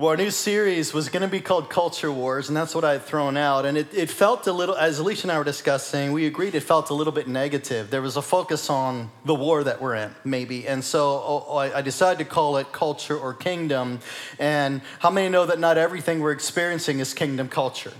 Well, our new series was going to be called Culture Wars, and that's what I had thrown out. And it, it felt a little, as Alicia and I were discussing, we agreed it felt a little bit negative. There was a focus on the war that we're in, maybe. And so oh, oh I decided to call it Culture or Kingdom. And how many know that not everything we're experiencing is kingdom culture?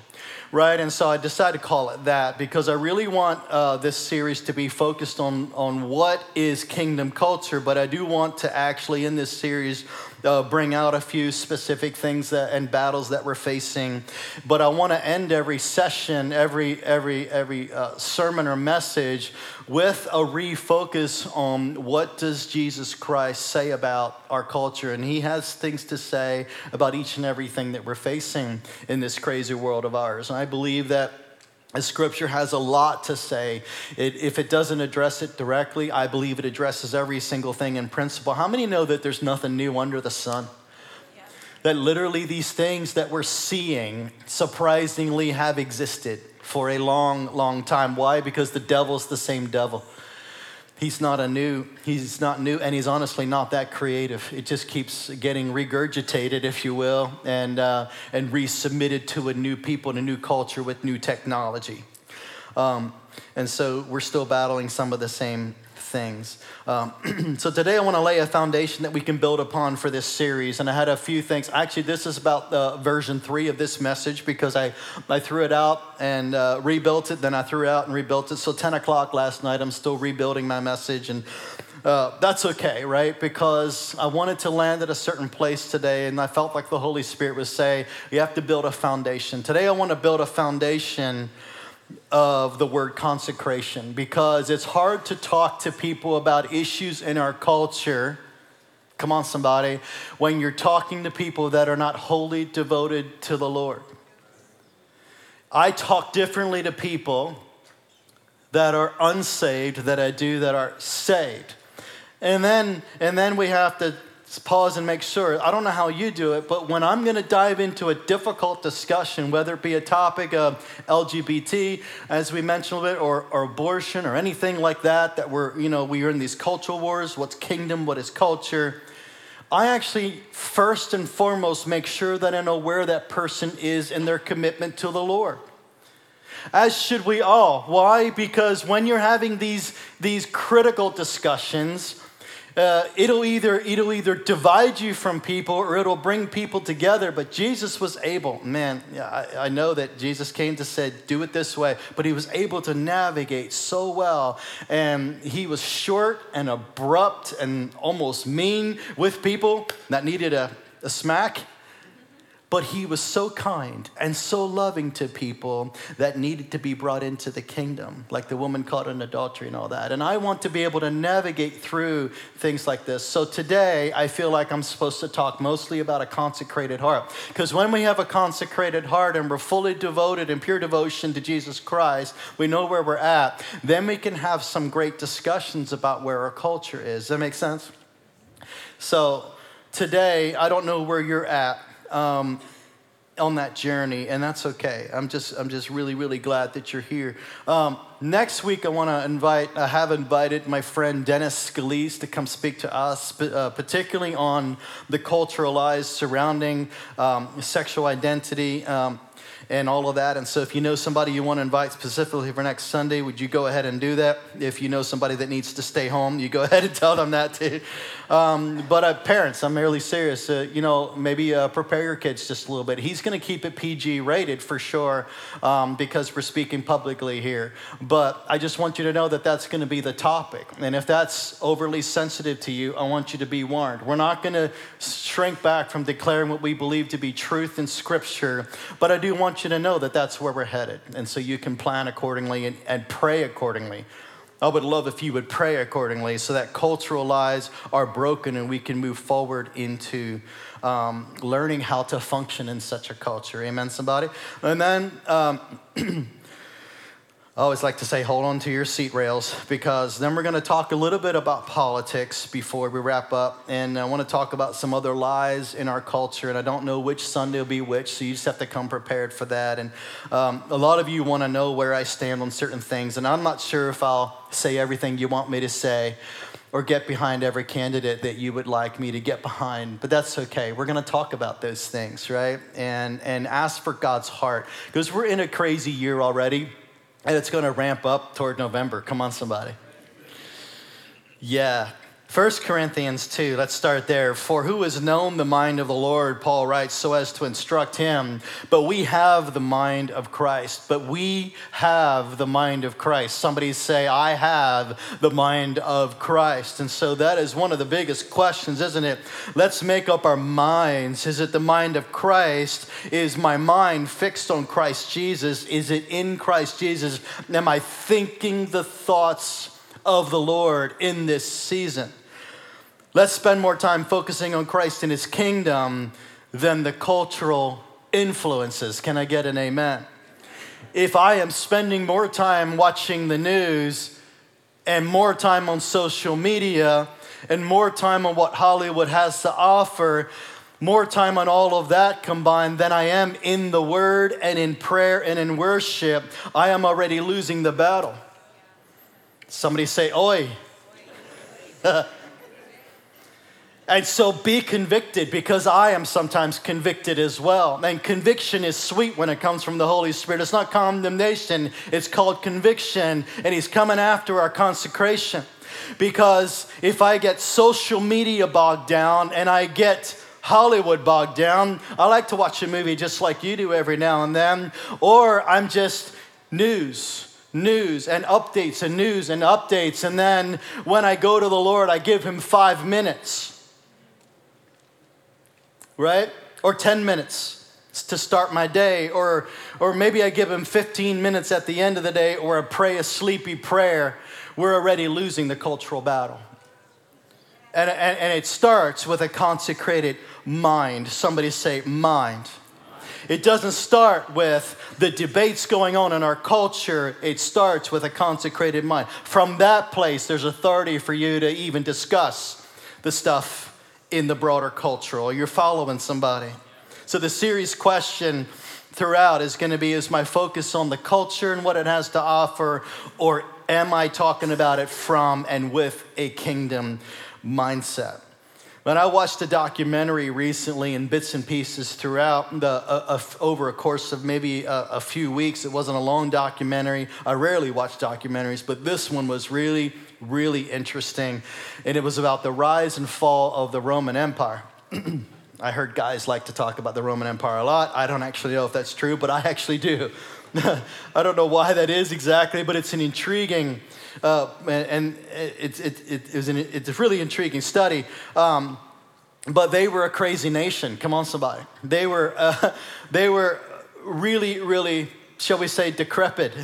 Right? And so I decided to call it that because I really want uh, this series to be focused on, on what is kingdom culture, but I do want to actually, in this series, uh, bring out a few specific things that, and battles that we're facing. But I want to end every session, every every every uh, sermon or message with a refocus on what does Jesus Christ say about our culture, and He has things to say about each and everything that we're facing in this crazy world of ours. And I believe that scripture has a lot to say. It, if it doesn't address it directly, I believe it addresses every single thing in principle. How many know that there's nothing new under the sun? Yeah. That literally these things that we're seeing surprisingly have existed for a long, long time. Why? Because the devil's the same devil he's not a new he's not new and he's honestly not that creative it just keeps getting regurgitated if you will and uh, and resubmitted to a new people and a new culture with new technology um, and so we're still battling some of the same things. Um, so today I want to lay a foundation that we can build upon for this series. And I had a few things. Actually, this is about the version three of this message because I, I threw it out and uh, rebuilt it. Then I threw it out and rebuilt it. So 10 o'clock last night, I'm still rebuilding my message. And uh, that's okay, right? Because I wanted to land at a certain place today, and I felt like the Holy Spirit was saying, you have to build a foundation. Today, I want to build a foundation of the word consecration because it's hard to talk to people about issues in our culture. Come on, somebody, when you're talking to people that are not wholly devoted to the Lord. I talk differently to people that are unsaved that I do that are saved. And then, and then we have to pause and make sure. I don't know how you do it, but when I'm going to dive into a difficult discussion, whether it be a topic of LGBT, as we mentioned a bit, or, or abortion or anything like that, that we're, you know, we are in these cultural wars what's kingdom, what is culture? I actually, first and foremost, make sure that I know where that person is in their commitment to the Lord as should we all. Why? Because when you're having these, these critical discussions, uh, it'll either it'll either divide you from people or it'll bring people together but jesus was able man I, I know that jesus came to say do it this way but he was able to navigate so well and he was short and abrupt and almost mean with people that needed a, a smack but he was so kind and so loving to people that needed to be brought into the kingdom, like the woman caught in adultery and all that. And I want to be able to navigate through things like this. So today, I feel like I'm supposed to talk mostly about a consecrated heart. Because when we have a consecrated heart and we're fully devoted in pure devotion to Jesus Christ, we know where we're at, then we can have some great discussions about where our culture is. Does that make sense? So today, I don't know where you're at um, on that journey, and that's okay. I'm just, I'm just really, really glad that you're here. Um, next week, I want to invite, I have invited my friend Dennis Scalise to come speak to us, uh, particularly on the cultural lies surrounding um, sexual identity. Um, and all of that. And so, if you know somebody you want to invite specifically for next Sunday, would you go ahead and do that? If you know somebody that needs to stay home, you go ahead and tell them that too. Um, but uh, parents, I'm really serious. Uh, you know, maybe uh, prepare your kids just a little bit. He's going to keep it PG rated for sure um, because we're speaking publicly here. But I just want you to know that that's going to be the topic. And if that's overly sensitive to you, I want you to be warned. We're not going to shrink back from declaring what we believe to be truth in Scripture, but I do want you to know that that's where we're headed. And so you can plan accordingly and, and pray accordingly. I would love if you would pray accordingly so that cultural lies are broken and we can move forward into um, learning how to function in such a culture. Amen, somebody? And then um, I always like to say, hold on to your seat rails because then we're going to talk a little bit about politics before we wrap up. And I want to talk about some other lies in our culture. And I don't know which Sunday will be which, so you just have to come prepared for that. And um, a lot of you want to know where I stand on certain things. And I'm not sure if I'll say everything you want me to say or get behind every candidate that you would like me to get behind but that's okay we're going to talk about those things right and and ask for god's heart because we're in a crazy year already and it's going to ramp up toward November. Come on, somebody. Yeah. 1 Corinthians 2, let's start there. For who has known the mind of the Lord, Paul writes, so as to instruct him. But we have the mind of Christ. But we have the mind of Christ. Somebody say, I have the mind of Christ. And so that is one of the biggest questions, isn't it? Let's make up our minds. Is it the mind of Christ? Is my mind fixed on Christ Jesus? Is it in Christ Jesus? Am I thinking the thoughts of the Lord in this season? Let's spend more time focusing on Christ and his kingdom than the cultural influences. Can I get an amen? If I am spending more time watching the news and more time on social media and more time on what Hollywood has to offer, more time on all of that combined than I am in the word and in prayer and in worship, I am already losing the battle. Somebody say, Oi. And so be convicted because I am sometimes convicted as well. And conviction is sweet when it comes from the Holy Spirit. It's not condemnation, it's called conviction. And He's coming after our consecration. Because if I get social media bogged down and I get Hollywood bogged down, I like to watch a movie just like you do every now and then, or I'm just news news and updates and news and updates. And then when I go to the Lord, I give him five minutes right? Or 10 minutes to start my day, or, or maybe I give him 15 minutes at the end of the day, or I pray a sleepy prayer. We're already losing the cultural battle. And, and, and it starts with a consecrated mind. Somebody say, mind. It doesn't start with the debates going on in our culture. It starts with a consecrated mind. From that place, there's authority for you to even discuss the stuff in the broader cultural. You're following somebody. So the series question throughout is going to be is my focus on the culture and what it has to offer or am I talking about it from and with a kingdom mindset? When I watched a documentary recently in bits and pieces throughout the uh, uh, over a course of maybe a, a few weeks, it wasn't a long documentary. I rarely watch documentaries, but this one was really really interesting. And it was about the rise and fall of the Roman Empire. I heard guys like to talk about the Roman Empire a lot. I don't actually know if that's true, but I actually do. I don't know why that is exactly, but it's an intriguing, uh, and it's, it, it, it an, it's a really intriguing study. Um, but they were a crazy nation. Come on, somebody. They were, uh, they were really, really, shall we say, decrepit.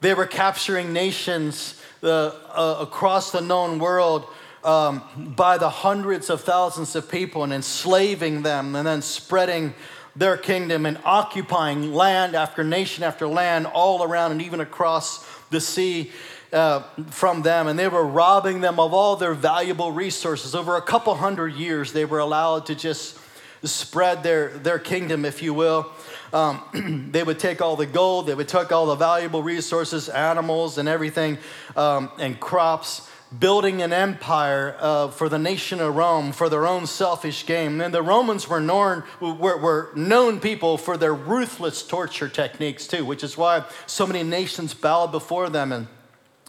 They were capturing nations the, uh, across the known world um, by the hundreds of thousands of people and enslaving them and then spreading their kingdom and occupying land after nation after land all around and even across the sea uh, from them. And they were robbing them of all their valuable resources. Over a couple hundred years, they were allowed to just spread their, their kingdom, if you will. Um, they would take all the gold, they would take all the valuable resources, animals, and everything, um, and crops, building an empire uh, for the nation of Rome for their own selfish gain. And the Romans were known, were, were known people for their ruthless torture techniques, too, which is why so many nations bowed before them. And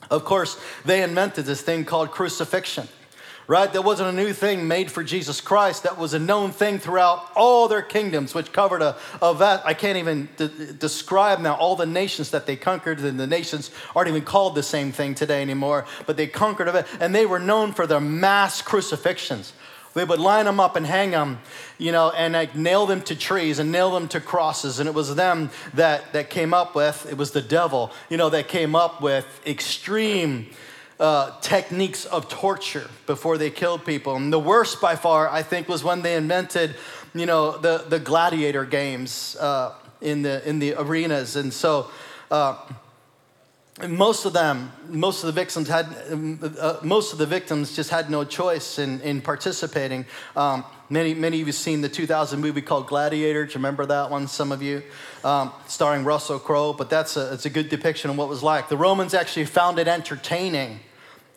of course, they invented this thing called crucifixion right? That wasn't a new thing made for Jesus Christ. That was a known thing throughout all their kingdoms, which covered a, a vast, I can't even de- describe now all the nations that they conquered, and the nations aren't even called the same thing today anymore, but they conquered of it, and they were known for their mass crucifixions. They would line them up and hang them, you know, and like nail them to trees and nail them to crosses. And it was them that, that came up with, it was the devil, you know, that came up with extreme uh, techniques of torture before they killed people. And the worst by far, I think, was when they invented, you know, the, the gladiator games uh, in, the, in the arenas. And so uh, most of them, most of the victims had, uh, most of the victims just had no choice in, in participating. Um, many, many of you seen the 2000 movie called Gladiator. Do you remember that one? Some of you, um, starring Russell Crowe. But that's a, it's a good depiction of what was like. The Romans actually found it entertaining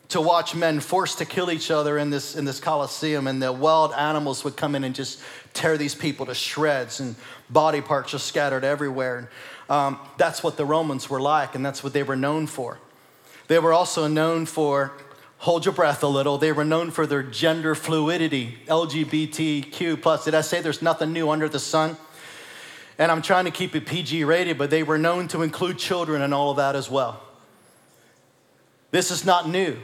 to watch men forced to kill each other in this, in this Colosseum, and the wild animals would come in and just tear these people to shreds, and body parts just scattered everywhere. Um, that's what the Romans were like, and that's what they were known for. They were also known for, hold your breath a little, they were known for their gender fluidity, LGBTQ. plus. Did I say there's nothing new under the sun? And I'm trying to keep it PG rated, but they were known to include children and all of that as well. This is not new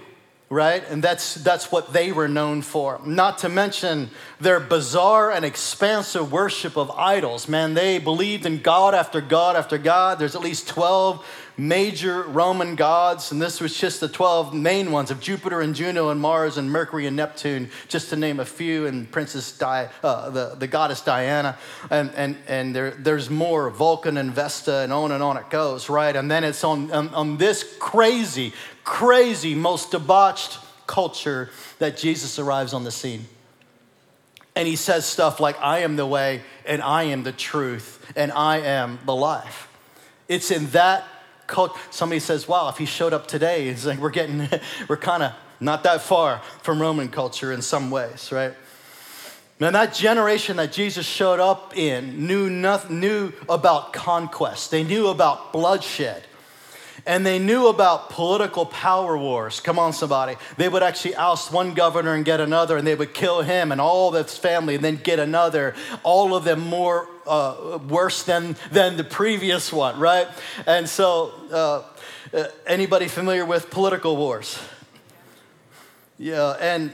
right? And that's, that's what they were known for. Not to mention their bizarre and expansive worship of idols. Man, they believed in God after God after God. There's at least 12 major Roman gods, and this was just the 12 main ones of Jupiter and Juno and Mars and Mercury and Neptune, just to name a few, and Princess Di, uh, the, the goddess Diana. And, and, and there, there's more, Vulcan and Vesta, and on and on it goes, right? And then it's on, on, on this crazy, crazy, most debauched culture that Jesus arrives on the scene. And he says stuff like, I am the way, and I am the truth, and I am the life. It's in that Somebody says, wow, if he showed up today, it's like we're getting, we're kind of not that far from Roman culture in some ways, right? And that generation that Jesus showed up in knew, nothing, knew about conquest. They knew about bloodshed and they knew about political power wars. Come on, somebody. They would actually oust one governor and get another, and they would kill him and all of his family, and then get another. All of them more uh, worse than than the previous one, right? And so, uh, uh anybody familiar with political wars? Yeah, and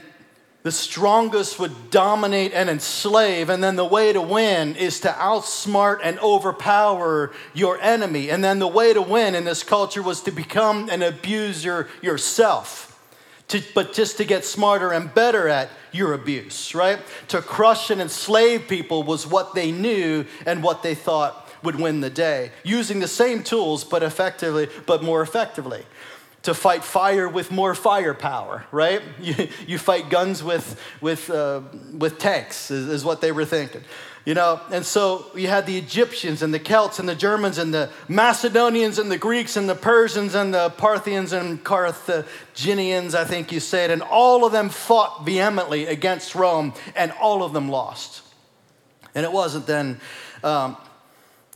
the strongest would dominate and enslave, and then the way to win is to outsmart and overpower your enemy. And then the way to win in this culture was to become an abuser yourself. To, but just to get smarter and better at your abuse, right? To crush and enslave people was what they knew and what they thought would win the day, using the same tools but effectively, but more effectively to fight fire with more firepower, right? You, you fight guns with, with, uh, with tanks, is, is what they were thinking. You know, and so you had the Egyptians and the Celts and the Germans and the Macedonians and the Greeks and the Persians and the Parthians and Carthaginians, I think you said, and all of them fought vehemently against Rome and all of them lost. And it wasn't then, um,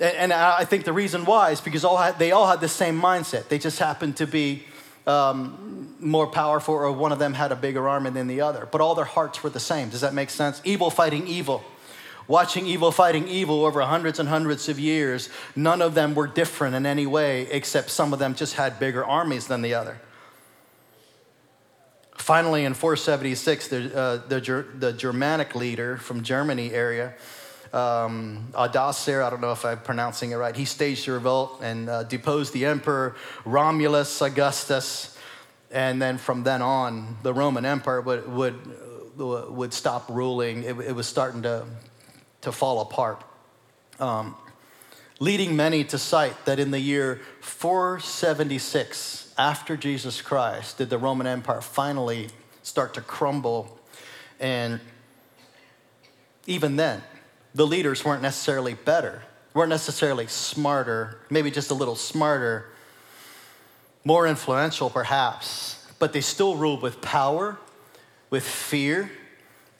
and, I think the reason why is because all had, they all had the same mindset. They just happened to be um, more powerful or one of them had a bigger army than the other, but all their hearts were the same. Does that make sense? Evil fighting evil. Watching evil fighting evil over hundreds and hundreds of years, none of them were different in any way, except some of them just had bigger armies than the other. Finally, in 476, the, uh, the, the Germanic leader from Germany area, um, I don't know if I'm pronouncing it right, he staged a revolt and uh, deposed the emperor Romulus Augustus. And then from then on, the Roman Empire would, would, uh, would stop ruling. It, it, was starting to, to fall apart. Um, leading many to cite that in the year 476, after Jesus Christ, did the Roman Empire finally start to crumble. And even then, the leaders weren't necessarily better, weren't necessarily smarter, maybe just a little smarter, more influential perhaps, but they still ruled with power, with fear,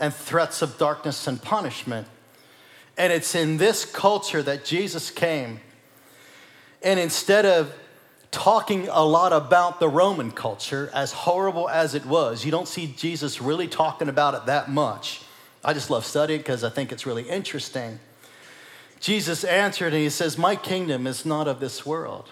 and threats of darkness and punishment. And it's in this culture that Jesus came. And instead of talking a lot about the Roman culture, as horrible as it was, you don't see Jesus really talking about it that much. I just love studying because I think it's really interesting. Jesus answered and he says, My kingdom is not of this world.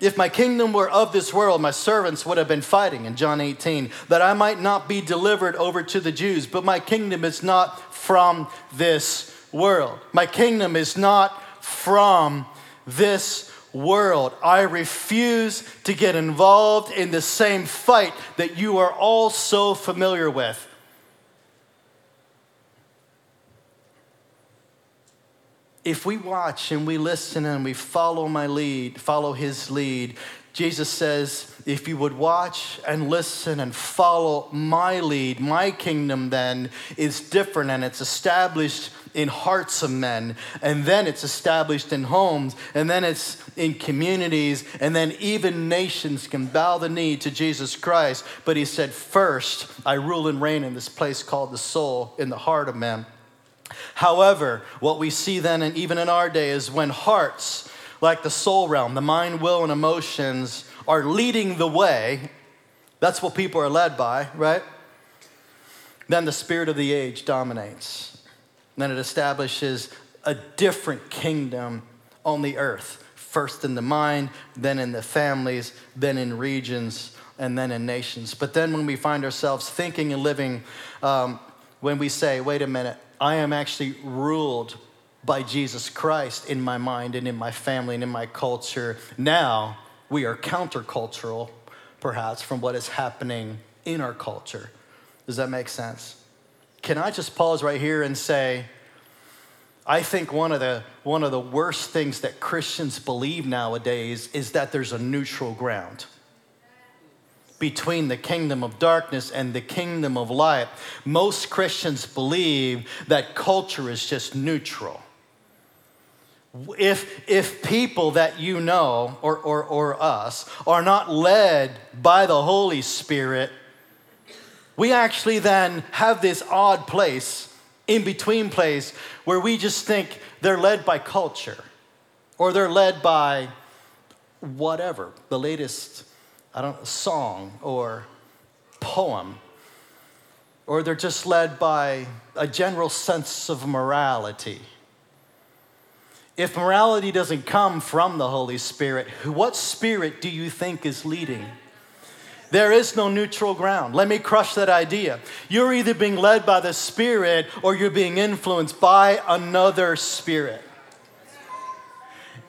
If my kingdom were of this world, my servants would have been fighting in John 18, that I might not be delivered over to the Jews. But my kingdom is not from this world. My kingdom is not from this world. I refuse to get involved in the same fight that you are all so familiar with. if we watch and we listen and we follow my lead, follow his lead, Jesus says, if you would watch and listen and follow my lead, my kingdom then is different and it's established in hearts of men, and then it's established in homes, and then it's in communities, and then even nations can bow the knee to Jesus Christ. But he said, First, I rule and reign in this place called the soul, in the heart of man. However, what we see then, and even in our day, is when hearts, like the soul realm, the mind, will, and emotions, are leading the way, that's what people are led by, right? Then the spirit of the age dominates. then it establishes a different kingdom on the earth. First in the mind, then in the families, then in regions, and then in nations. But then when we find ourselves thinking and living, um, when we say, wait a minute, I am actually ruled by Jesus Christ in my mind and in my family and in my culture. Now we are countercultural, perhaps, from what is happening in our culture. Does that make sense? Can I just pause right here and say, I think one of the one of the worst things that Christians believe nowadays is that there's a neutral ground between the kingdom of darkness and the kingdom of light. Most Christians believe that culture is just neutral. If, if people that you know, or, or, or us, are not led by the Holy Spirit, we actually then have this odd place, in between place, where we just think they're led by culture or they're led by whatever, the latest I don't song or poem, or they're just led by a general sense of morality. If morality doesn't come from the Holy Spirit, what spirit do you think is leading? There is no neutral ground. Let me crush that idea. You're either being led by the Spirit or you're being influenced by another spirit.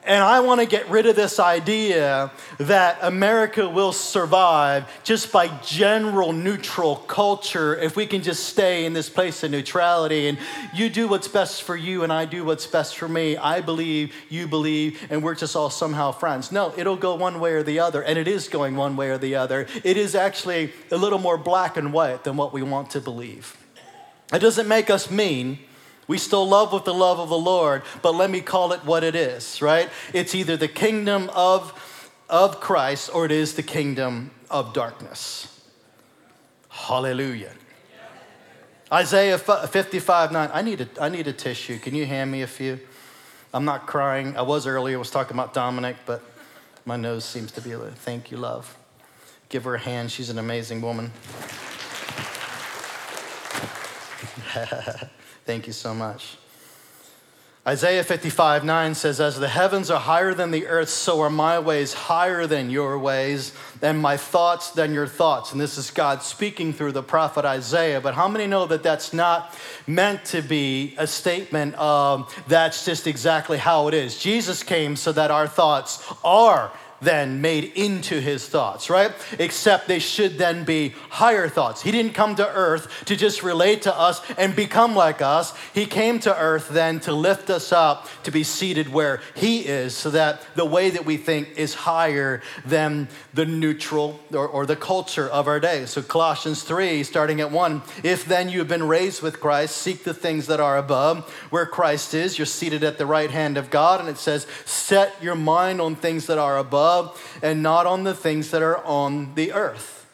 And I want to get rid of this idea that America will survive just by general neutral culture if we can just stay in this place of neutrality and you do what's best for you and I do what's best for me. I believe, you believe, and we're just all somehow friends. No, it'll go one way or the other, and it is going one way or the other. It is actually a little more black and white than what we want to believe. It doesn't make us mean. We still love with the love of the Lord, but let me call it what it is, right? It's either the kingdom of, of Christ or it is the kingdom of darkness. Hallelujah. Isaiah 55 9. I need, a, I need a tissue. Can you hand me a few? I'm not crying. I was earlier, I was talking about Dominic, but my nose seems to be a little. Thank you, love. Give her a hand. She's an amazing woman. Thank you so much. Isaiah 55 9 says, As the heavens are higher than the earth, so are my ways higher than your ways, and my thoughts than your thoughts. And this is God speaking through the prophet Isaiah. But how many know that that's not meant to be a statement of that's just exactly how it is? Jesus came so that our thoughts are then made into his thoughts, right? Except they should then be higher thoughts. He didn't come to earth to just relate to us and become like us. He came to earth then to lift us up, to be seated where he is, so that the way that we think is higher than the neutral or, or the culture of our day. So, Colossians 3, starting at 1 If then you have been raised with Christ, seek the things that are above, where Christ is. You're seated at the right hand of God. And it says, Set your mind on things that are above above and not on the things that are on the earth.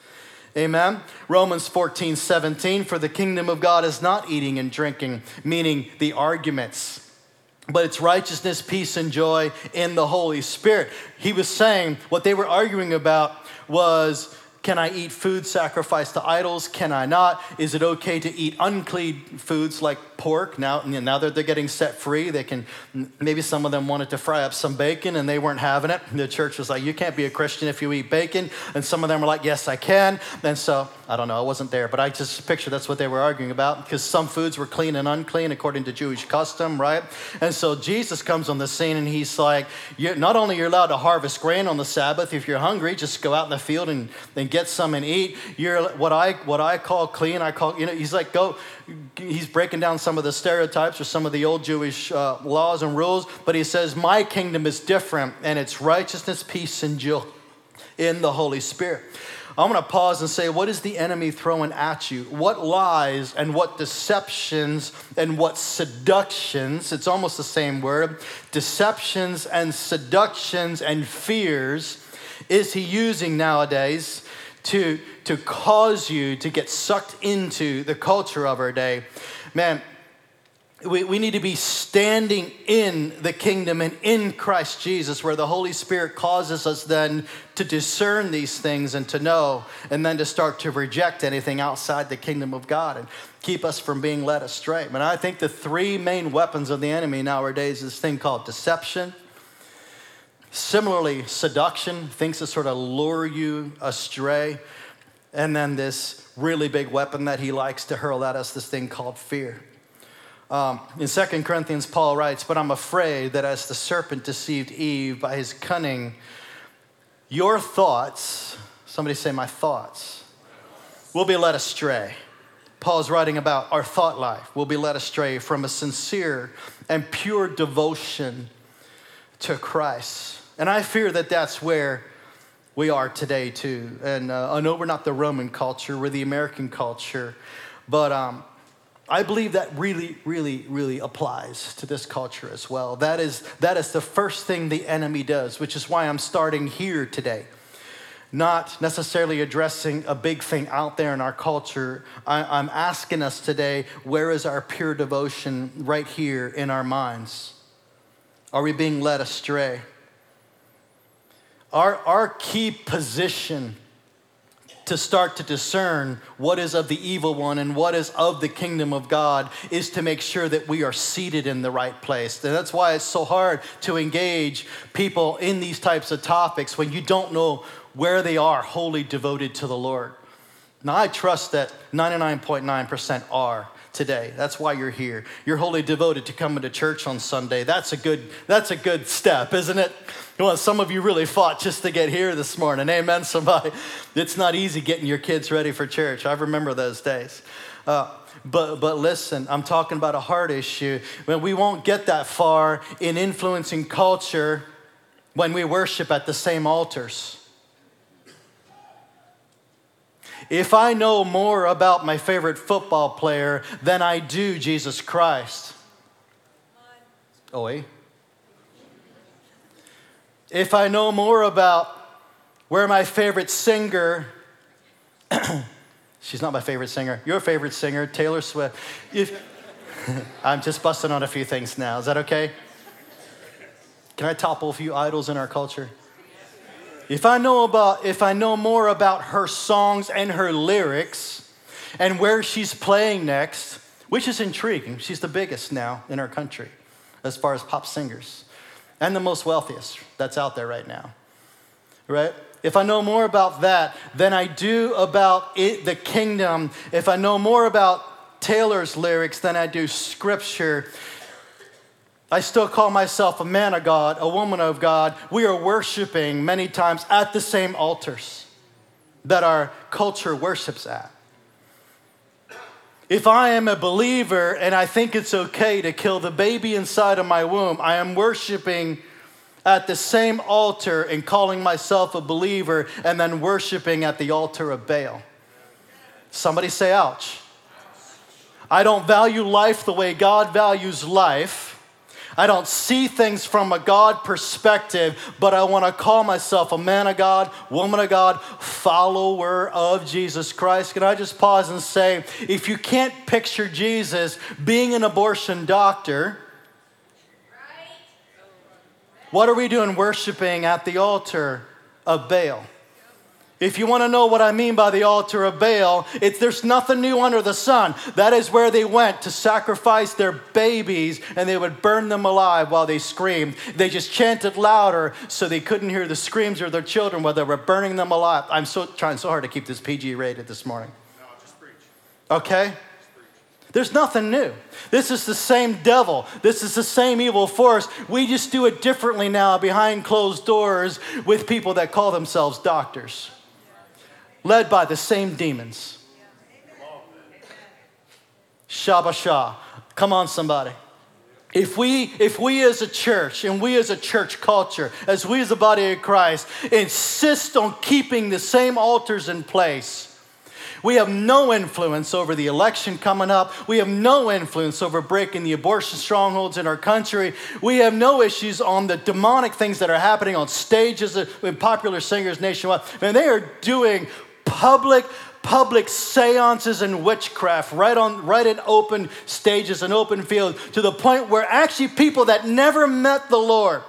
Amen. Romans 14, 17, for the kingdom of God is not eating and drinking, meaning the arguments, but it's righteousness, peace, and joy in the Holy Spirit. He was saying what they were arguing about was can I eat food sacrificed to idols? Can I not? Is it okay to eat unclean foods like pork. Now, now that they're getting set free, they can, maybe some of them wanted to fry up some bacon and they weren't having it. The church was like, you can't be a Christian if you eat bacon. And some of them were like, yes, I can. And so, I don't know, I wasn't there, but I just picture that's what they were arguing about because some foods were clean and unclean according to Jewish custom, right? And so Jesus comes on the scene and he's like, not only you're allowed to harvest grain on the Sabbath, if you're hungry, just go out in the field and, and get some and eat. You're what I what I call clean. I call you know. He's like go. He's breaking down some of the stereotypes or some of the old Jewish uh, laws and rules, but he says my kingdom is different, and it's righteousness, peace, and joy in the Holy Spirit. I'm going to pause and say, what is the enemy throwing at you? What lies and what deceptions and what seductions, it's almost the same word, deceptions and seductions and fears is he using nowadays to, to cause you to get sucked into the culture of our day? Man, we, we need to be standing in the kingdom and in Christ Jesus, where the Holy Spirit causes us then to discern these things and to know, and then to start to reject anything outside the kingdom of God and keep us from being led astray. But I think the three main weapons of the enemy nowadays is this thing called deception. Similarly, seduction, things that sort of lure you astray. And then this really big weapon that he likes to hurl at us, this thing called fear. Um, in 2 Corinthians, Paul writes, But I'm afraid that as the serpent deceived Eve by his cunning, your thoughts, somebody say, My thoughts, will be led astray. Paul's writing about our thought life will be led astray from a sincere and pure devotion to Christ. And I fear that that's where we are today, too. And uh, I know we're not the Roman culture, we're the American culture. But um, I believe that really, really, really applies to this culture as well. That is, that is the first thing the enemy does, which is why I'm starting here today. Not necessarily addressing a big thing out there in our culture. I, I'm asking us today where is our pure devotion right here in our minds? Are we being led astray? Our, our key position to start to discern what is of the evil one and what is of the kingdom of God is to make sure that we are seated in the right place. And that's why it's so hard to engage people in these types of topics when you don't know where they are wholly devoted to the Lord. Now, I trust that 99.9% are today. That's why you're here. You're wholly devoted to coming to church on Sunday. That's a good, that's a good step, isn't it? Well, some of you really fought just to get here this morning. Amen, somebody. It's not easy getting your kids ready for church. I remember those days. Uh, but, but listen, I'm talking about a heart issue. When we won't get that far in influencing culture when we worship at the same altars. If I know more about my favorite football player than I do Jesus Christ, oh? If I know more about where my favorite singer, she's not my favorite singer, your favorite singer, Taylor Swift. If, I'm just busting on a few things now. Is that okay? Can I topple a few idols in our culture? If I know about if I know more about her songs and her lyrics and where she's playing next, which is intriguing. She's the biggest now in our country as far as pop singers and the most wealthiest that's out there right now. Right? If I know more about that than I do about it, the kingdom, if I know more about Taylor's lyrics than I do scripture, I still call myself a man of God, a woman of God. We are worshiping many times at the same altars that our culture worships at. If I am a believer and I think it's okay to kill the baby inside of my womb, I am worshiping at the same altar and calling myself a believer and then worshiping at the altar of Baal. Somebody say, ouch. I don't value life the way God values life. I don't see things from a God perspective, but I want to call myself a man of God, woman of God, follower of Jesus Christ. Can I just pause and say, if you can't picture Jesus being an abortion doctor, what are we doing worshiping at the altar of Baal? If you want to know what I mean by the altar of Baal, it's, there's nothing new under the sun. That is where they went to sacrifice their babies and they would burn them alive while they screamed. They just chanted louder so they couldn't hear the screams of their children while they were burning them alive. I'm so trying so hard to keep this PG rated this morning. No, just preach. Okay? There's nothing new. This is the same devil. This is the same evil force. We just do it differently now behind closed doors with people that call themselves doctors. Led by the same demons. Shabasha. Come on, somebody. If we, if we as a church and we as a church culture, as we as a body of Christ, insist on keeping the same altars in place, we have no influence over the election coming up. We have no influence over breaking the abortion strongholds in our country. We have no issues on the demonic things that are happening on stages with popular singers nationwide. And they are doing public public seances and witchcraft right on right in open stages and open fields to the point where actually people that never met the Lord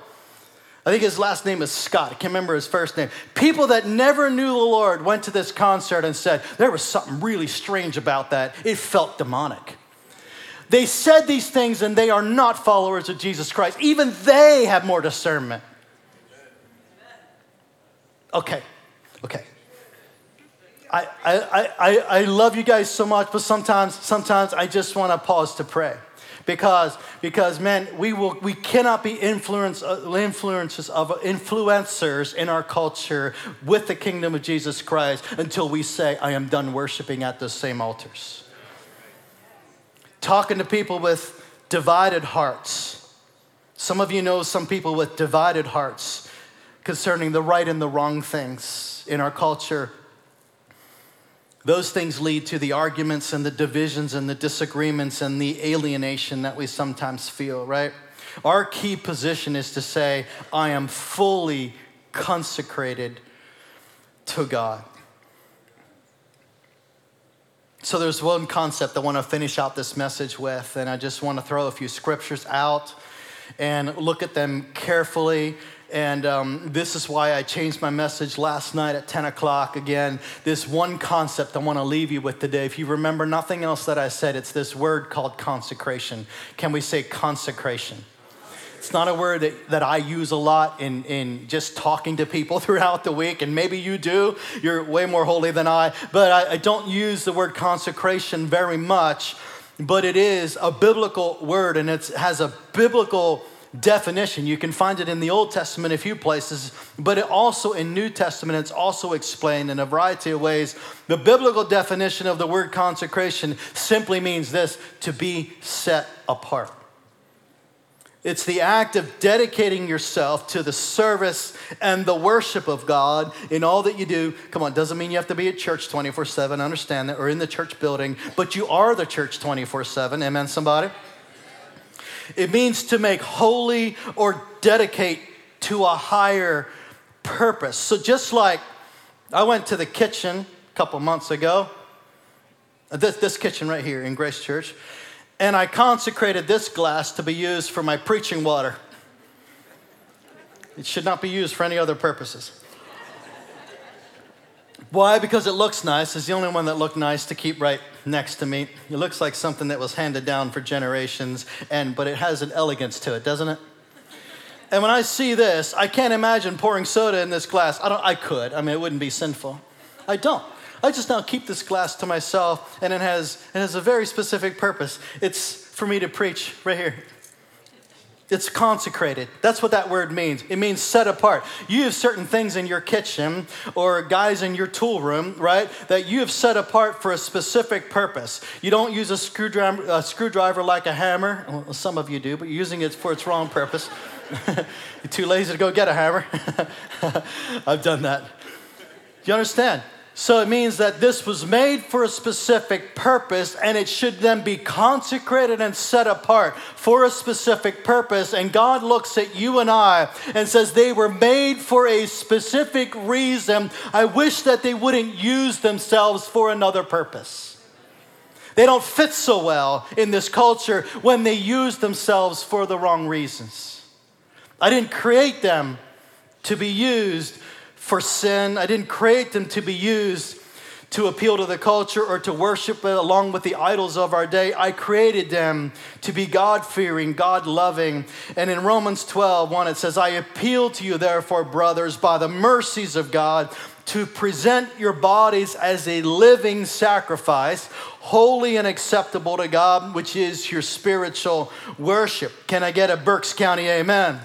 I think his last name is Scott. I can't remember his first name. People that never knew the Lord went to this concert and said, There was something really strange about that. It felt demonic. They said these things and they are not followers of Jesus Christ. Even they have more discernment. Okay, okay. I, I, I, I love you guys so much, but sometimes, sometimes I just want to pause to pray. Because, because man, we, will, we cannot be influence, uh, influences of influencers in our culture with the kingdom of Jesus Christ until we say, I am done worshiping at those same altars. Talking to people with divided hearts. Some of you know some people with divided hearts concerning the right and the wrong things in our culture those things lead to the arguments and the divisions and the disagreements and the alienation that we sometimes feel, right? Our key position is to say, I am fully consecrated to God. So there's one concept I want to finish out this message with, and I just want to throw a few scriptures out and look at them carefully and um, this is why I changed my message last night at 10 o'clock. Again, this one concept I want to leave you with today. If you remember nothing else that I said, it's this word called consecration. Can we say consecration? It's not a word that, that I use a lot in, in just talking to people throughout the week, and maybe you do. You're way more holy than I, but I, I don't use the word consecration very much. But it is a biblical word, and it has a biblical definition. You can find it in the Old Testament a few places, but it also in New Testament it's also explained in a variety of ways. The biblical definition of the word consecration simply means this to be set apart. It's the act of dedicating yourself to the service and the worship of God in all that you do. Come on, doesn't mean you have to be at church 24 7, understand that, or in the church building, but you are the church 24 7. Amen, somebody? It means to make holy or dedicate to a higher purpose. So just like I went to the kitchen a couple months ago, this, this kitchen right here in Grace Church, and I consecrated this glass to be used for my preaching water. It should not be used for any other purposes. Why? Because it looks nice. It's the only one that looked nice to keep right next to me. It looks like something that was handed down for generations, and but it has an elegance to it, doesn't it? And when I see this, I can't imagine pouring soda in this glass. I don't I could. I mean, it wouldn't be sinful. I don't. I just now keep this glass to myself, and it has it has a very specific purpose. It's for me to preach right here. It's consecrated. That's what that word means. It means set apart. You have certain things in your kitchen or guys in your tool room, right, that you have set apart for a specific purpose. You don't use a screwdriver, a screwdriver like a hammer. Well, some of you do, but you're using it for its wrong purpose. you're too lazy to go get a hammer. I've done that. You understand? So it means that this was made for a specific purpose and it should then be consecrated and set apart for a specific purpose. And God looks at you and I and says, They were made for a specific reason. I wish that they wouldn't use themselves for another purpose. They don't fit so well in this culture when they use themselves for the wrong reasons. I didn't create them to be used for sin. I didn't create them to be used to appeal to the culture or to worship along with the idols of our day. I created them to be God fearing, God loving. And in Romans 12, 1, it says, I appeal to you, therefore, brothers, by the mercies of God, to present your bodies as a living sacrifice, holy and acceptable to God, which is your spiritual worship. Can I get a Berks County amen?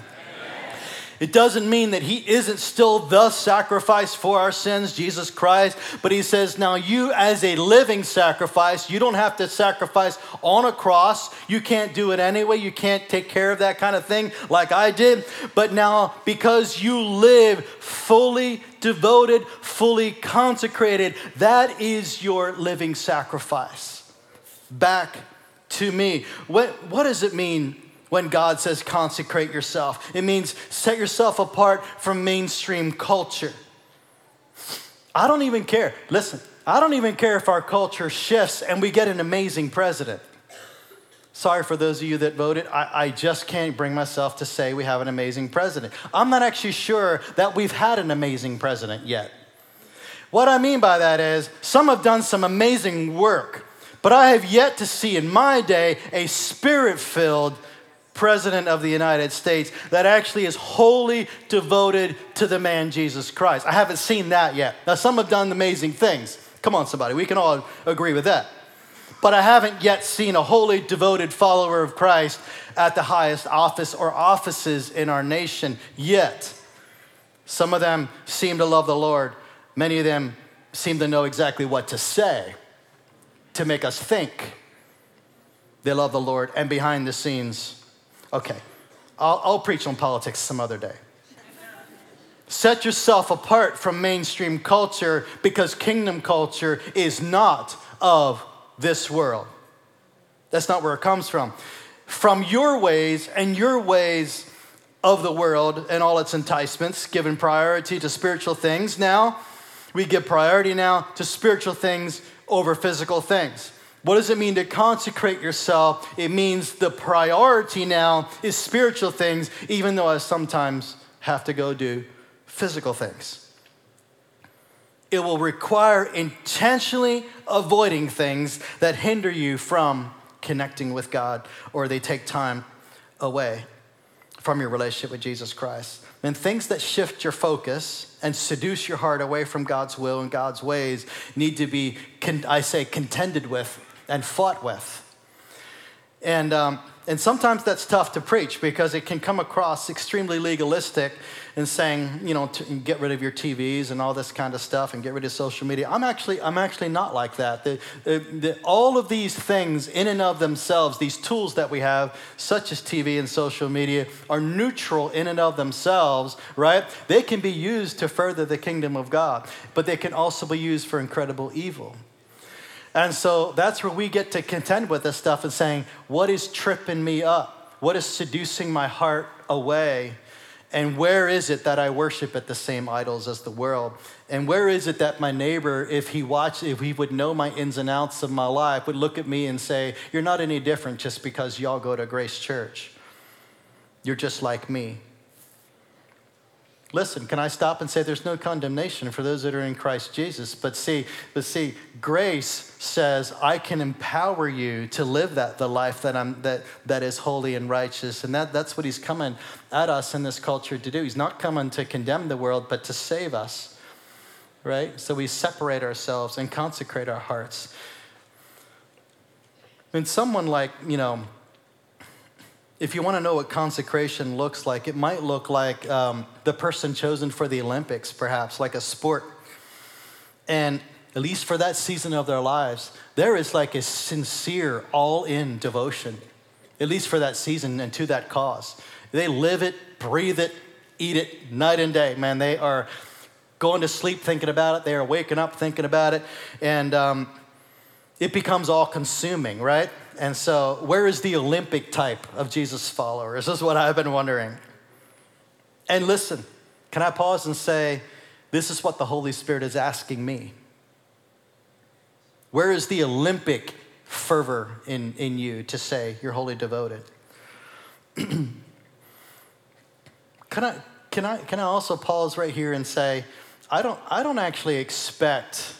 It doesn't mean that he isn't still the sacrifice for our sins, Jesus Christ, but he says, now you as a living sacrifice, you don't have to sacrifice on a cross. You can't do it anyway. You can't take care of that kind of thing like I did. But now, because you live fully devoted, fully consecrated, that is your living sacrifice. Back to me. What, what does it mean when God says consecrate yourself. It means set yourself apart from mainstream culture. I don't even care. Listen, I don't even care if our culture shifts and we get an amazing president. Sorry for those of you that voted. I, I, just can't bring myself to say we have an amazing president. I'm not actually sure that we've had an amazing president yet. What I mean by that is, some have done some amazing work, but I have yet to see in my day a spirit filled president of the United States that actually is wholly devoted to the man Jesus Christ. I haven't seen that yet. Now, some have done amazing things. Come on, somebody, we can all agree with that. But I haven't yet seen a wholly devoted follower of Christ at the highest office or offices in our nation yet. Some of them seem to love the Lord, many of them seem to know exactly what to say to make us think they love the Lord, and behind the scenes, Okay, I'll, I'll preach on politics some other day. Set yourself apart from mainstream culture because kingdom culture is not of this world. That's not where it comes from. From your ways and your ways of the world and all its enticements, given priority to spiritual things. Now, we give priority now to spiritual things over physical things. What does it mean to consecrate yourself? It means the priority now is spiritual things, even though I sometimes have to go do physical things. It will require intentionally avoiding things that hinder you from connecting with God or they take time away from your relationship with Jesus Christ. And things that shift your focus and seduce your heart away from God's will and God's ways need to be, I say, contended with and fought with. And, um, and sometimes that's tough to preach because it can come across extremely legalistic and saying, you know, to get rid of your TVs and all this kind of stuff and get rid of social media. I'm actually, I'm actually not like that. The, the, the, all of these things, in and of themselves, these tools that we have, such as TV and social media, are neutral in and of themselves, right? They can be used to further the kingdom of God, but they can also be used for incredible evil. And so that's where we get to contend with this stuff and saying, what is tripping me up? What is seducing my heart away? And where is it that I worship at the same idols as the world? And where is it that my neighbor, if he watched, if he would know my ins and outs of my life, would look at me and say, You're not any different just because y'all go to Grace Church. You're just like me. Listen, can I stop and say there's no condemnation for those that are in Christ Jesus? But see, but see, grace says I can empower you to live that the life that I'm that that is holy and righteous. And that, that's what he's coming at us in this culture to do. He's not coming to condemn the world, but to save us. Right? So we separate ourselves and consecrate our hearts. And someone like, you know, if you want to know what consecration looks like, it might look like um, the person chosen for the Olympics, perhaps, like a sport. And at least for that season of their lives, there is like a sincere, all in devotion, at least for that season and to that cause. They live it, breathe it, eat it night and day. Man, they are going to sleep thinking about it, they are waking up thinking about it, and um, it becomes all consuming, right? And so, where is the Olympic type of Jesus followers? This is what I've been wondering. And listen, can I pause and say, this is what the Holy Spirit is asking me? Where is the Olympic fervor in, in you to say you're wholly devoted? can, I, can, I, can I also pause right here and say, I don't, I don't actually expect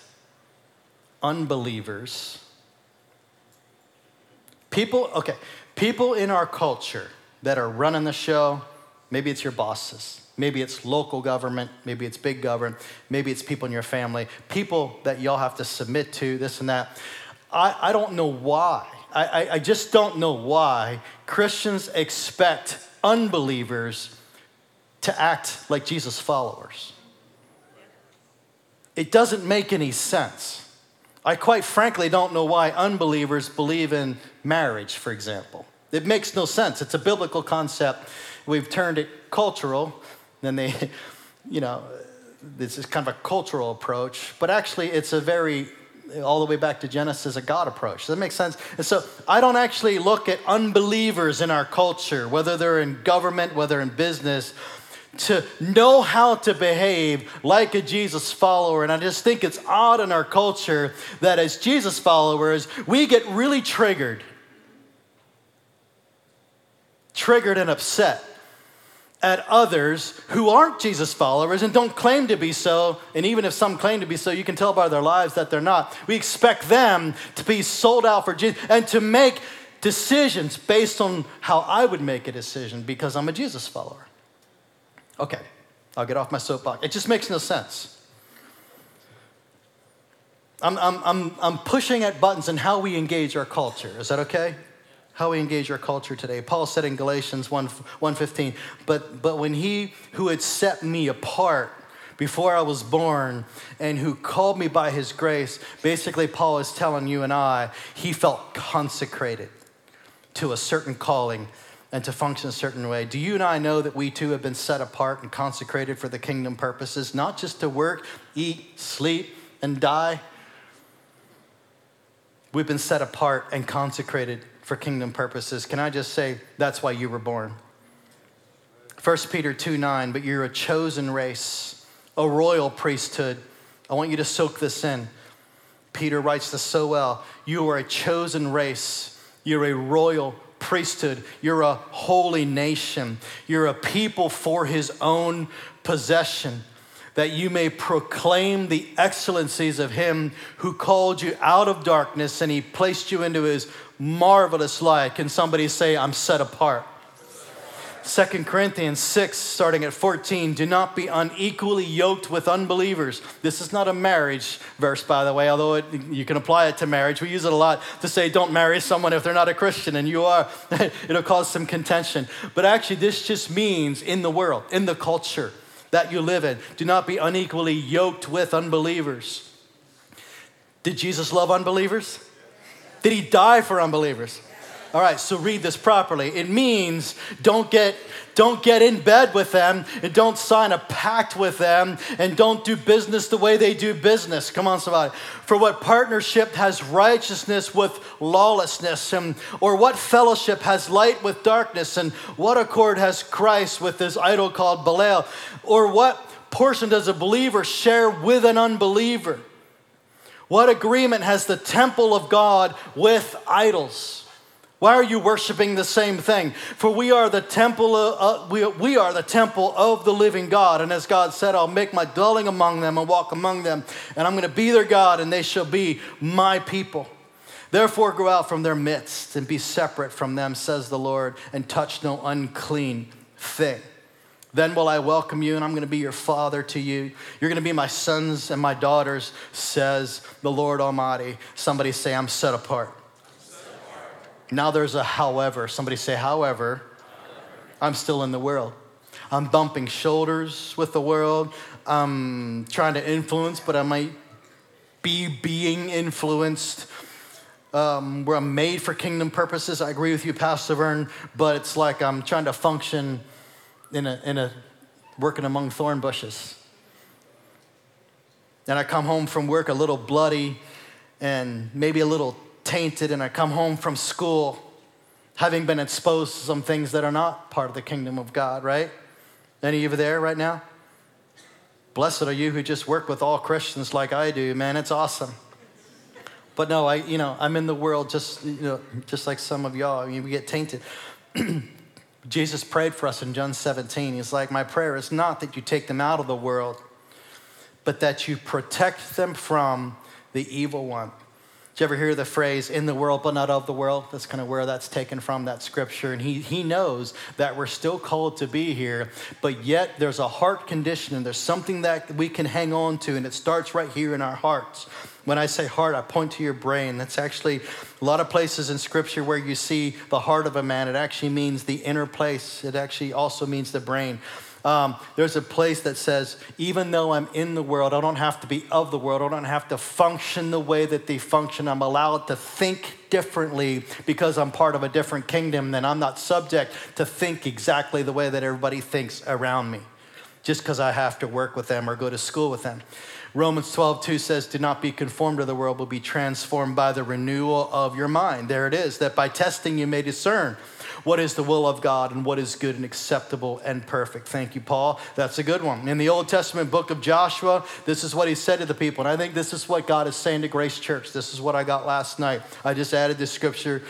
unbelievers People, okay, people in our culture that are running the show, maybe it's your bosses, maybe it's local government, maybe it's big government, maybe it's people in your family, people that y'all have to submit to, this and that. I, I don't know why. I, I, I just don't know why Christians expect unbelievers to act like Jesus' followers. It doesn't make any sense. I quite frankly don't know why unbelievers believe in marriage, for example. It makes no sense. It's a biblical concept. We've turned it cultural, then they, you know, this is kind of a cultural approach, but actually it's a very all the way back to Genesis, a God approach. Does that make sense? And so I don't actually look at unbelievers in our culture, whether they're in government, whether in business, to know how to behave like a Jesus follower. And I just think it's odd in our culture that as Jesus followers, we get really triggered, triggered and upset at others who aren't Jesus followers and don't claim to be so. And even if some claim to be so, you can tell by their lives that they're not. We expect them to be sold out for Jesus and to make decisions based on how I would make a decision because I'm a Jesus follower. Okay, I'll get off my soapbox. It just makes no sense. I'm, I'm, I'm, I'm pushing at buttons in how we engage our culture. Is that okay? How we engage our culture today. Paul said in Galatians 1, 1.15, but, but when he who had set me apart before I was born and who called me by his grace, basically Paul is telling you and I, he felt consecrated to a certain calling and to function a certain way. Do you and I know that we too have been set apart and consecrated for the kingdom purposes, not just to work, eat, sleep, and die? We've been set apart and consecrated for kingdom purposes. Can I just say that's why you were born? 1 Peter 2 9, but you're a chosen race, a royal priesthood. I want you to soak this in. Peter writes this so well. You are a chosen race, you're a royal priesthood. You're a holy nation. You're a people for his own possession, that you may proclaim the excellencies of him who called you out of darkness and he placed you into his marvelous light. Can somebody say, I'm set apart? 2 Corinthians 6, starting at 14, do not be unequally yoked with unbelievers. This is not a marriage verse, by the way, although it, you can apply it to marriage. We use it a lot to say don't marry someone if they're not a Christian, and you are. It'll cause some contention. But actually, this just means in the world, in the culture that you live in, do not be unequally yoked with unbelievers. Did Jesus love unbelievers? Did he die for unbelievers? All right, so read this properly. It means don't get don't get in bed with them and don't sign a pact with them and don't do business the way they do business. Come on, somebody. For what partnership has righteousness with lawlessness? And, or what fellowship has light with darkness? And what accord has Christ with this idol called Belial? Or what portion does a believer share with an unbeliever? What agreement has the temple of God with idols? Why are you worshiping the same thing? For we are the temple of, uh, we, we are the temple of the living God. And as God said, I'll make my dwelling among them and walk among them, and I'm going to be their God, and they shall be my people. Therefore, go out from their midst and be separate from them, says the Lord, and touch no unclean thing. Then will I welcome you, and I'm going to be your father to you. You're going to be my sons and my daughters, says the Lord Almighty. Somebody say, I'm set apart. Now there's a however. Somebody say, however, I'm still in the world. I'm bumping shoulders with the world. I'm trying to influence, but I might be being influenced. Um, where I'm made for kingdom purposes. I agree with you, Pastor Vern, but it's like I'm trying to function in a, in a working among thorn bushes. And I come home from work a little bloody and maybe a little tainted and I come home from school having been exposed to some things that are not part of the kingdom of God, right? Any of you there right now? Blessed are you who just work with all Christians like I do, man. It's awesome. But no, I, you know, I'm in the world just, you know, just like some of y'all. I mean, we get tainted. Jesus prayed for us in John 17. He's like, My prayer is not that you take them out of the world, but that you protect them from the evil one. Did you ever hear the phrase, in the world but not of the world? That's kind of where that's taken from, that scripture. And he, he knows that we're still called to be here, but yet there's a heart condition and there's something that we can hang on to, and it starts right here in our hearts. When I say heart, I point to your brain. That's actually a lot of places in scripture where you see the heart of a man. It actually means the inner place, it actually also means the brain. Um, there's a place that says, even though I'm in the world, I don't have to be of the world. I don't have to function the way that they function. I'm allowed to think differently because I'm part of a different kingdom. Then I'm not subject to think exactly the way that everybody thinks around me just because I have to work with them or go to school with them. Romans 12, 2 says, Do not be conformed to the world, but be transformed by the renewal of your mind. There it is, that by testing you may discern what is the will of God and what is good and acceptable and perfect. Thank you, Paul. That's a good one. In the Old Testament book of Joshua, this is what he said to the people. And I think this is what God is saying to Grace Church. This is what I got last night. I just added this scripture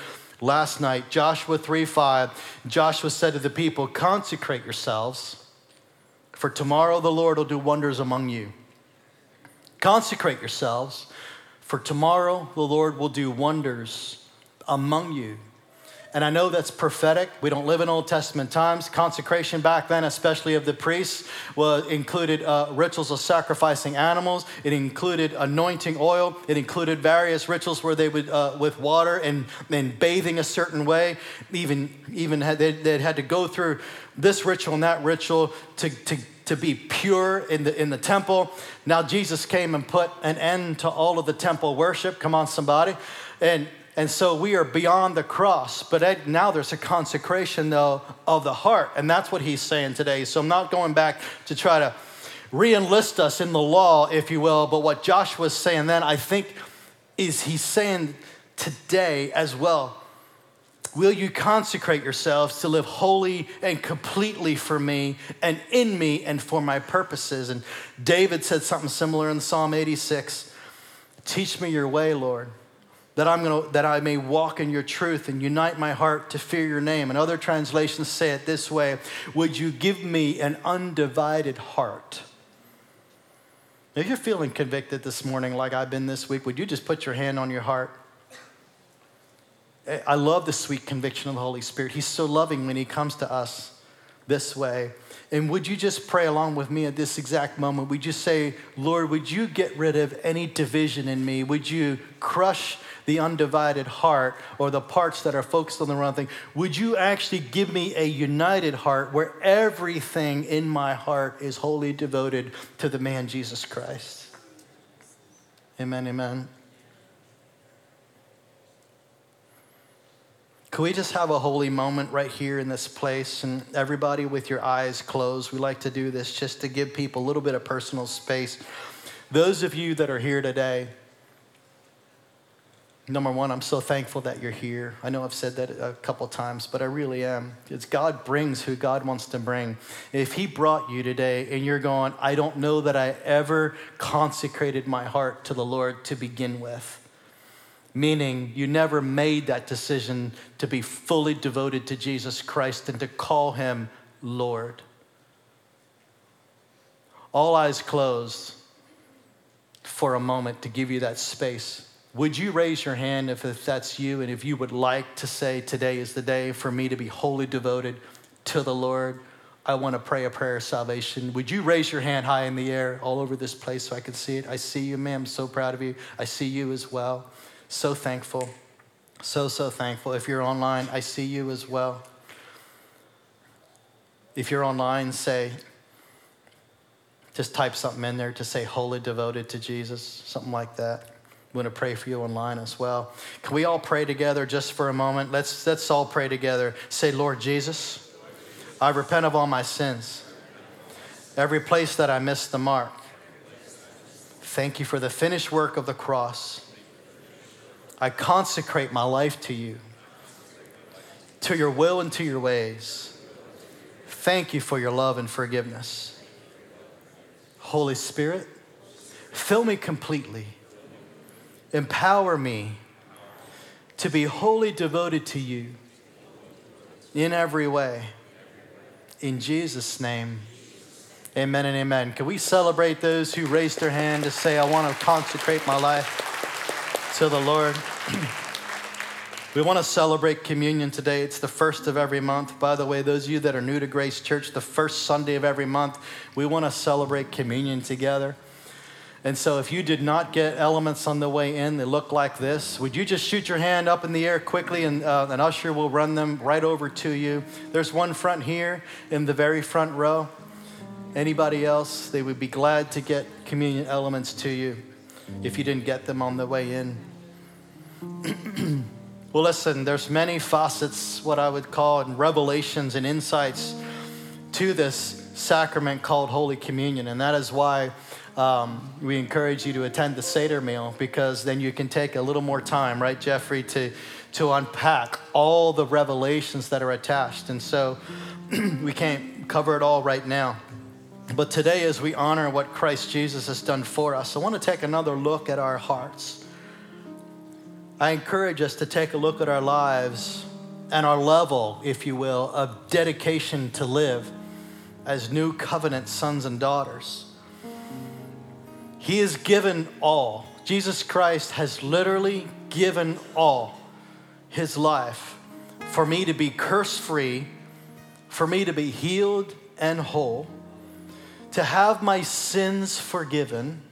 last night. Joshua 3 5. Joshua said to the people, Consecrate yourselves, for tomorrow the Lord will do wonders among you. Consecrate yourselves, for tomorrow the Lord will do wonders among you. And I know that's prophetic. We don't live in Old Testament times. Consecration back then, especially of the priests, was included uh, rituals of sacrificing animals. It included anointing oil. It included various rituals where they would, uh, with water and, and bathing a certain way. Even, even had, they, they had to go through this ritual and that ritual to, to, to be pure in the, in the temple. Now, Jesus came and put an end to all of the temple worship. Come on, somebody. And and so we are beyond the cross, but now there's a consecration, though, of the heart. And that's what he's saying today. So I'm not going back to try to re enlist us in the law, if you will, but what Joshua's saying then, I think, is he's saying today as well. Will you consecrate yourselves to live wholly and completely for me and in me and for my purposes? And David said something similar in Psalm 86 Teach me your way, Lord that I'm to, that I may walk in your truth and unite my heart to fear your name. And other translations say it this way Would you give me an undivided heart? If you're feeling convicted this morning, like I've been this week, would you just put your hand on your heart? I love the sweet conviction of the Holy Spirit. He's so loving when He comes to us this way. And would you just pray along with me at this exact moment? Would you say, Lord, would you get rid of any division in me? Would you crush the undivided heart or the parts that are focused on the wrong thing, would you actually give me a united heart where everything in my heart is wholly devoted to the man Jesus Christ? Amen, amen. Could we just have a holy moment right here in this place and everybody with your eyes closed? We like to do this just to give people a little bit of personal space. Those of you that are here today, Number one, I'm so thankful that you're here. I know I've said that a couple times, but I really am. It's God brings who God wants to bring. If He brought you today and you're going, I don't know that I ever consecrated my heart to the Lord to begin with, meaning you never made that decision to be fully devoted to Jesus Christ and to call Him Lord. All eyes closed for a moment to give you that space would you raise your hand if, if that's you and if you would like to say, Today is the day for me to be wholly devoted to the Lord? I want to pray a prayer of salvation. Would you raise your hand high in the air all over this place so I can see it? I see you, ma'am. So proud of you. I see you as well. So thankful. So, so thankful. If you're online, I see you as well. If you're online, say, just type something in there to say wholly devoted to Jesus, something like that. Going to pray for you online as well. Can we all pray together just for a moment? Let's, let's all pray together. Say, Lord Jesus, I repent of all my sins, every place that I missed the mark. Thank you for the finished work of the cross. I consecrate my life to you, to your will and to your ways. Thank you for your love and forgiveness. Holy Spirit, fill me completely Empower me to be wholly devoted to you in every way. In Jesus' name, amen and amen. Can we celebrate those who raised their hand to say, I want to consecrate my life to the Lord? we want to celebrate communion today. It's the first of every month. By the way, those of you that are new to Grace Church, the first Sunday of every month, we want to celebrate communion together. And so, if you did not get elements on the way in, they look like this. Would you just shoot your hand up in the air quickly, and uh, an usher will run them right over to you? There's one front here in the very front row. Anybody else? They would be glad to get communion elements to you if you didn't get them on the way in. well, listen, there's many facets, what I would call, and revelations and insights to this sacrament called Holy Communion. And that is why um, we encourage you to attend the Seder meal because then you can take a little more time, right, Jeffrey, to, to unpack all the revelations that are attached. And so we can't cover it all right now. But today, as we honor what Christ Jesus has done for us, I want to take another look at our hearts. I encourage us to take a look at our lives and our level, if you will, of dedication to live as new covenant sons and daughters. He has given all. Jesus Christ has literally given all his life for me to be curse free, for me to be healed and whole to have my sins forgiven,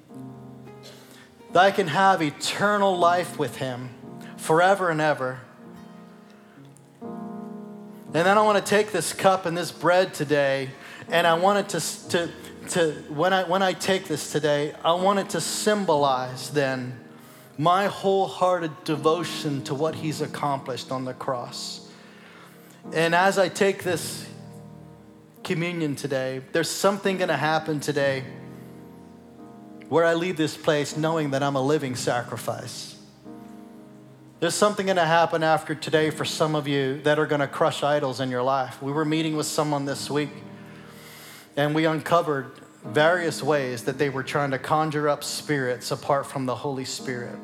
that I can have eternal life with Him forever and ever. And then I want to take this cup and this bread today, and I want it to, to, to when, I, when I take this today, I want it to symbolize then my wholehearted devotion to what He's accomplished on the cross. And as I take this communion today, there's something going to happen today where I leave this place knowing that I'm a living sacrifice. There's something going to happen after today for some of you that are going to crush idols in your life. We were meeting with someone this week and we uncovered various ways that they were trying to conjure up spirits apart from the Holy Spirit.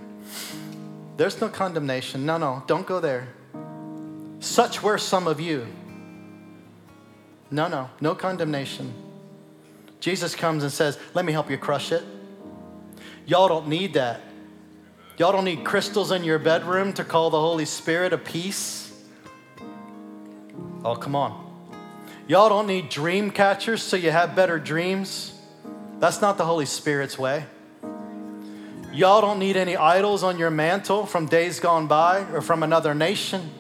There's no condemnation. No, no, don't go there. Such were some of you. No, no, no condemnation. Jesus comes and says, Let me help you crush it. Y'all don't need that. Y'all don't need crystals in your bedroom to call the Holy Spirit a peace. Oh, come on. Y'all don't need dream catchers so you have better dreams. That's not the Holy Spirit's way. Y'all don't need any idols on your mantle from days gone by or from another nation.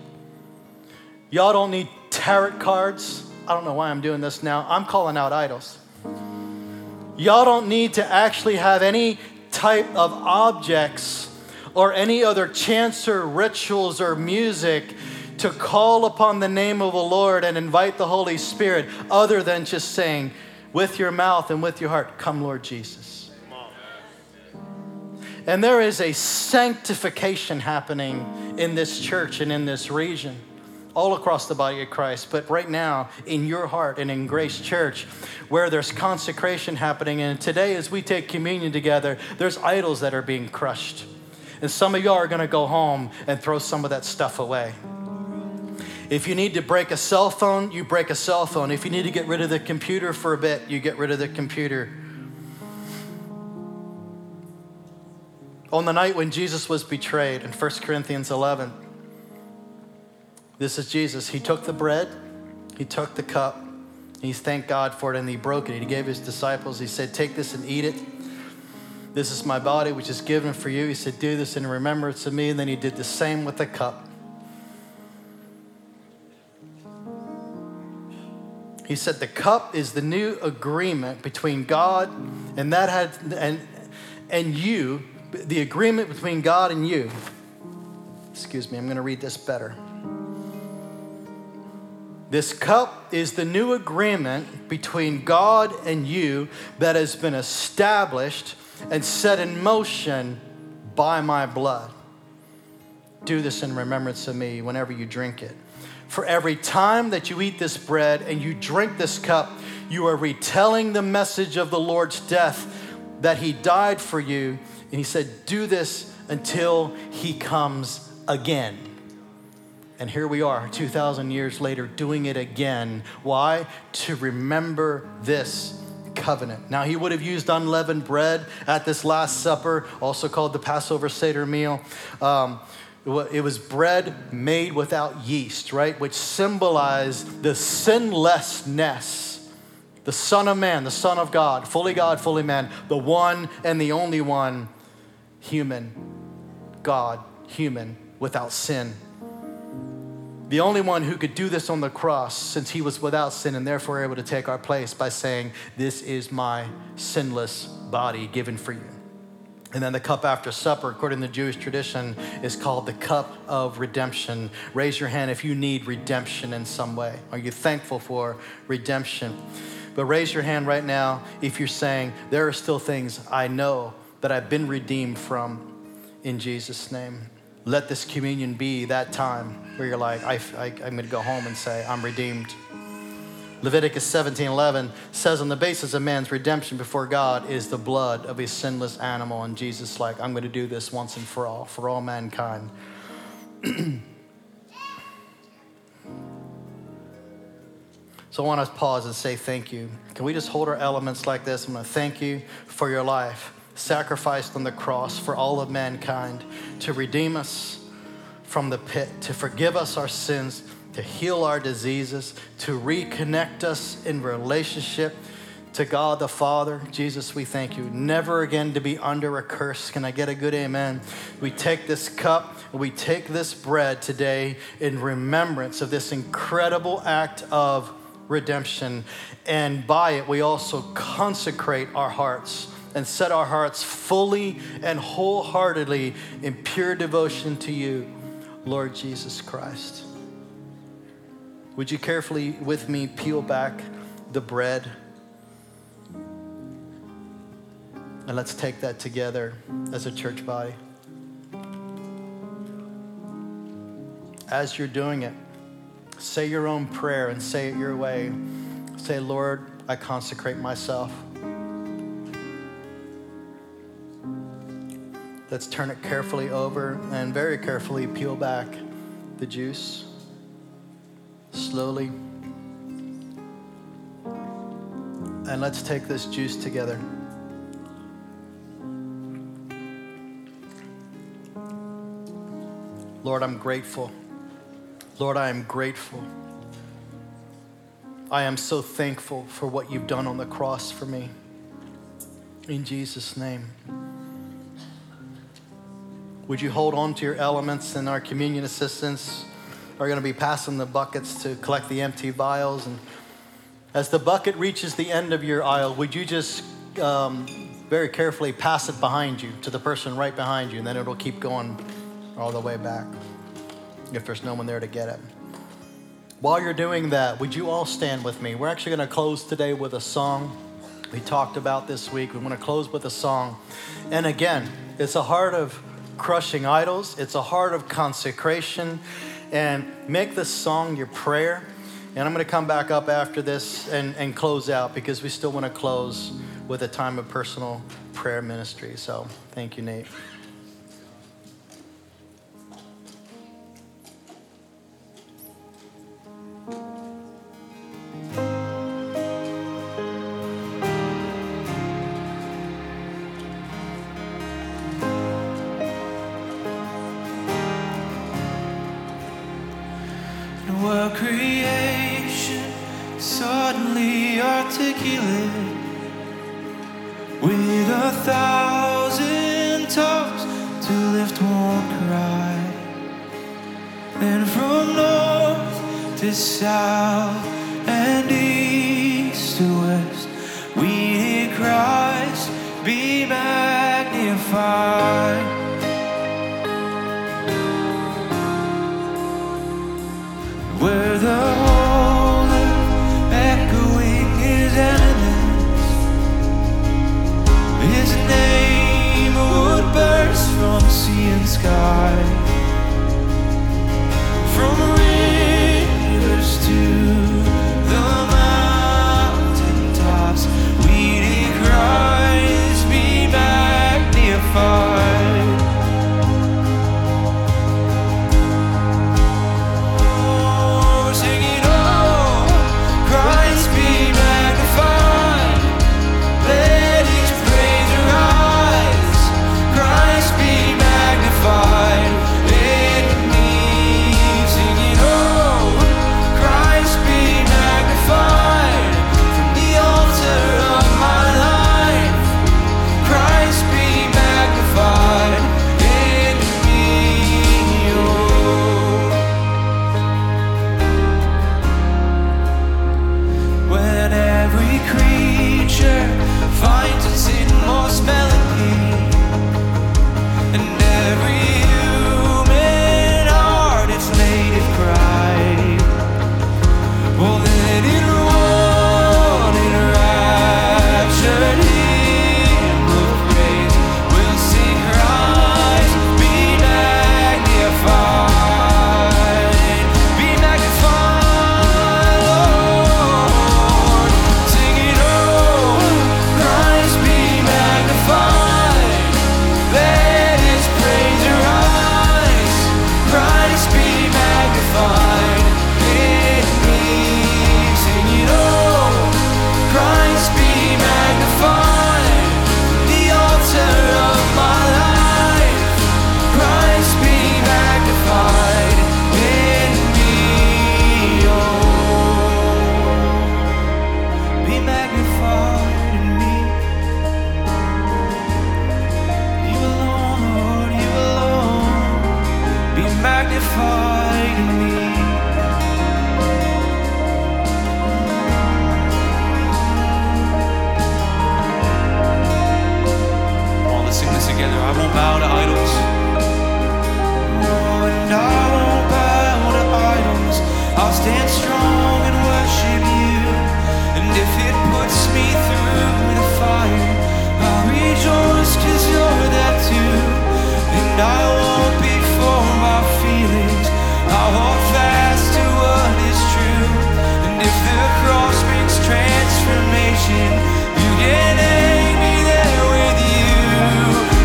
Y'all don't need tarot cards I don't know why I'm doing this now. I'm calling out idols. Y'all don't need to actually have any type of objects or any other chants or rituals or music to call upon the name of the Lord and invite the Holy Spirit other than just saying with your mouth and with your heart, Come, Lord Jesus. And there is a sanctification happening in this church and in this region all across the body of Christ, but right now in your heart and in Grace Church, where there's consecration happening. And today, as we take communion together, there's idols that are being crushed. And some of y'all are to go home and throw some of that stuff away. If you need to break a cell phone, you break a cell phone. If you need to get rid of the computer for a bit, you get rid of the computer. On the night when Jesus was betrayed in 1 Corinthians 11, this is Jesus. He took the bread, he took the cup, he thanked God for it, and he broke it. He gave his disciples, he said, Take this and eat it. This is my body, which is given for you. He said, Do this in remembrance of me. And then he did the same with the cup. He said, The cup is the new agreement between God and that had and and you, the agreement between God and you. Excuse me, I'm going to read this better. This cup is the new agreement between God and you that has been established and set in motion by my blood. Do this in remembrance of me whenever you drink it. For every time that you eat this bread and you drink this cup, you are retelling the message of the Lord's death that he died for you. And he said, Do this until he comes again. And here we are, 2,000 years later, doing it again. Why? To remember this covenant. Now, he would have used unleavened bread at this Last Supper, also called the Passover Seder meal. Um, it was bread made without yeast, right? Which symbolized the sinlessness, the Son of Man, the Son of God, fully God, fully man, the one and the only one, human, God, human, without sin the only one who could do this on the cross since he was without sin and therefore able to take our place by saying, This is my sinless body given for you. And then the cup after supper, according to the Jewish tradition, is called the cup of redemption. Raise your hand if you need redemption in some way. Are you thankful for redemption? But raise your hand right now if you're saying, There are still things I know that I've been redeemed from in Jesus' name. Let this communion be that time where you're like, I, I'm going to go home and say, I'm redeemed. Leviticus 17:11 says on the basis of man's redemption before God is the blood of a sinless animal and Jesus like I'm going to do this once and for all for all mankind. so I want to pause and say thank you. Can we just hold our elements like this? I'm going to thank you for your life sacrificed on the cross for all of mankind to redeem us from the pit, to forgive us our sins, to heal our diseases, to reconnect us in relationship to God the Father. Jesus, we thank you. Never again to be under a curse. Can I get a good amen? We take this cup, we take this bread today in remembrance of this incredible act of redemption. And by it, we also consecrate our hearts and set our hearts fully and wholeheartedly in pure devotion to you, Lord Jesus Christ. Would you carefully with me peel back the bread? And let's take that together as a church body. As you're doing it, say your own prayer and say it your way. Say, Lord, I consecrate myself. Let's turn it carefully over and very carefully peel back the juice. Slowly. And let's take this juice together. Lord, I'm grateful. Lord, I am grateful. I am so thankful for what you've done on the cross for me. In Jesus' name. Would you hold on to your elements and our communion assistants are going to be passing the buckets to collect the empty vials. And as the bucket reaches the end of your aisle, would you just um, very carefully pass it behind you to the person right behind you, and then it'll keep going all the way back if there's no one there to get it. While you're doing that, would you all stand with me? We're actually going to close today with a song we talked about this week. We want to close with a song. And again, it's a heart of crushing idols, it's a heart of consecration. And make this song your prayer. And I'm going to come back up after this and, and close out because we still want to close with a time of personal prayer ministry. So thank you, Nate.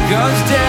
Cause down.